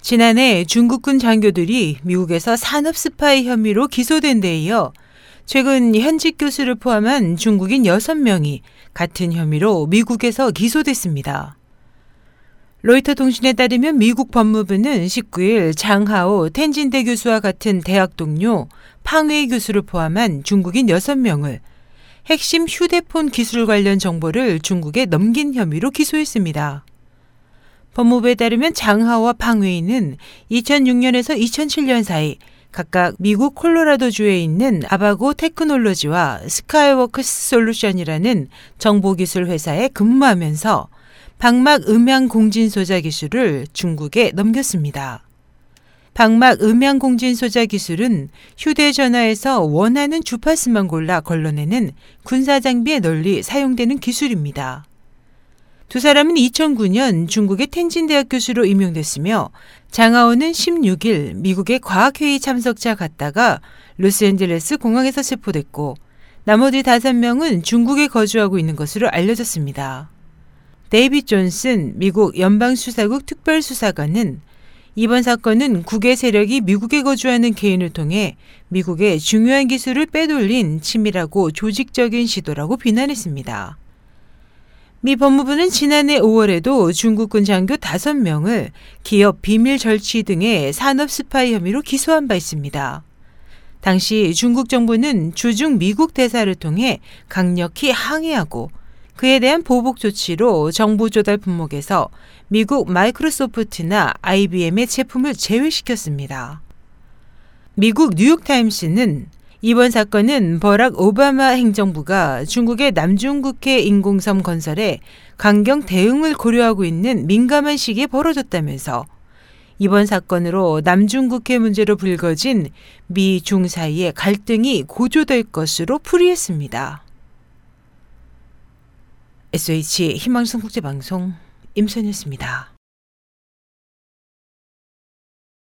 지난해 중국군 장교들이 미국에서 산업 스파이 혐의로 기소된 데 이어 최근 현직 교수를 포함한 중국인 6명이 같은 혐의로 미국에서 기소됐습니다. 로이터 통신에 따르면 미국 법무부는 19일 장하오 텐진대 교수와 같은 대학 동료 팡웨이 교수를 포함한 중국인 6명을 핵심 휴대폰 기술 관련 정보를 중국에 넘긴 혐의로 기소했습니다. 법무부에 따르면 장하오와 팡웨이는 2006년에서 2007년 사이 각각 미국 콜로라도주에 있는 아바고 테크놀로지와 스카이워크스 솔루션이라는 정보기술 회사에 근무하면서 박막 음향 공진 소자 기술을 중국에 넘겼습니다. 박막 음향 공진 소자 기술은 휴대전화에서 원하는 주파수만 골라 걸러내는 군사 장비에 널리 사용되는 기술입니다. 두 사람은 2009년 중국의 톈진 대학 교수로 임용됐으며 장하오는 16일 미국의 과학회의 참석차 갔다가 로스앤젤레스 공항에서 체포됐고 나머지 5명은 중국에 거주하고 있는 것으로 알려졌습니다. 데이비드 존슨 미국 연방수사국 특별수사관은 이번 사건은 국외 세력이 미국에 거주하는 개인을 통해 미국의 중요한 기술을 빼돌린 치밀하고 조직적인 시도라고 비난했습니다. 미 법무부는 지난해 5월에도 중국군 장교 5명을 기업 비밀 절취 등의 산업 스파이 혐의로 기소한 바 있습니다. 당시 중국 정부는 주중 미국 대사를 통해 강력히 항의하고 그에 대한 보복 조치로 정보 조달 품목에서 미국 마이크로소프트나 IBM의 제품을 제외시켰습니다. 미국 뉴욕타임스는 이번 사건은 버락 오바마 행정부가 중국의 남중국해 인공섬 건설에 강경 대응을 고려하고 있는 민감한 시기에 벌어졌다면서 이번 사건으로 남중국해 문제로 불거진 미 중 사이의 갈등이 고조될 것으로 풀이했습니다. SH 희망성 국제방송 임선이었습니다.